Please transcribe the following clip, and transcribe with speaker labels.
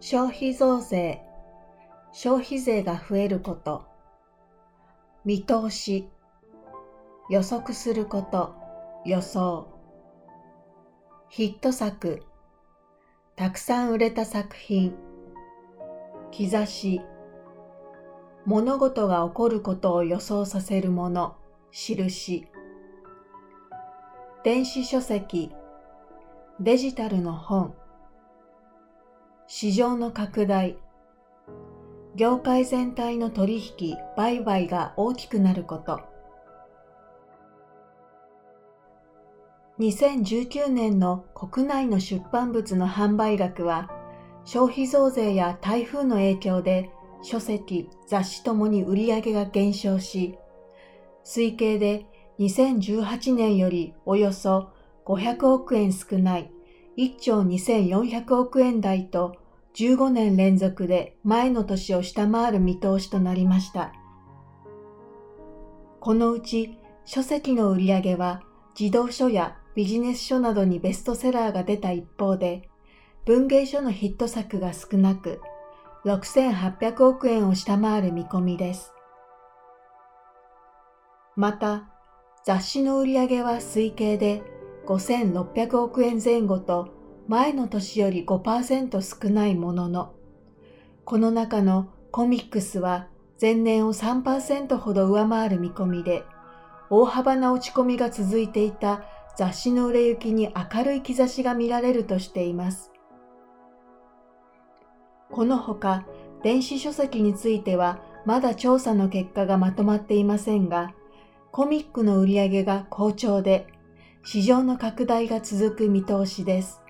Speaker 1: 消費増税、消費税が増えること、見通し、予測すること、予想、ヒット作、たくさん売れた作品、兆し、物事が起こることを予想させるもの、印、電子書籍、デジタルの本、市場の拡大、業界全体の取引、売買が大きくなること。2019年の国内の出版物の販売額は、消費増税や台風の影響で書籍、雑誌ともに売り上げが減少し、推計で2018年よりおよそ500億円少ない1兆2400億円台と15年連続で前の年を下回る見通しとなりました。このうち書籍の売り上げは児童書やビジネス書などにベストセラーが出た一方で、文芸書のヒット作が少なく、6800億円を下回る見込みです。また、雑誌の売り上げは推計で5600億円前後と前の年より5%少ないものの、この中のコミックスは前年を3%ほど上回る見込みで、大幅な落ち込みが続いていた雑誌の売れ行きに明るい兆しが見られるとしています。このほか、電子書籍についてはまだ調査の結果がまとまっていませんが、コミックの売り上げが好調で市場の拡大が続く見通しです。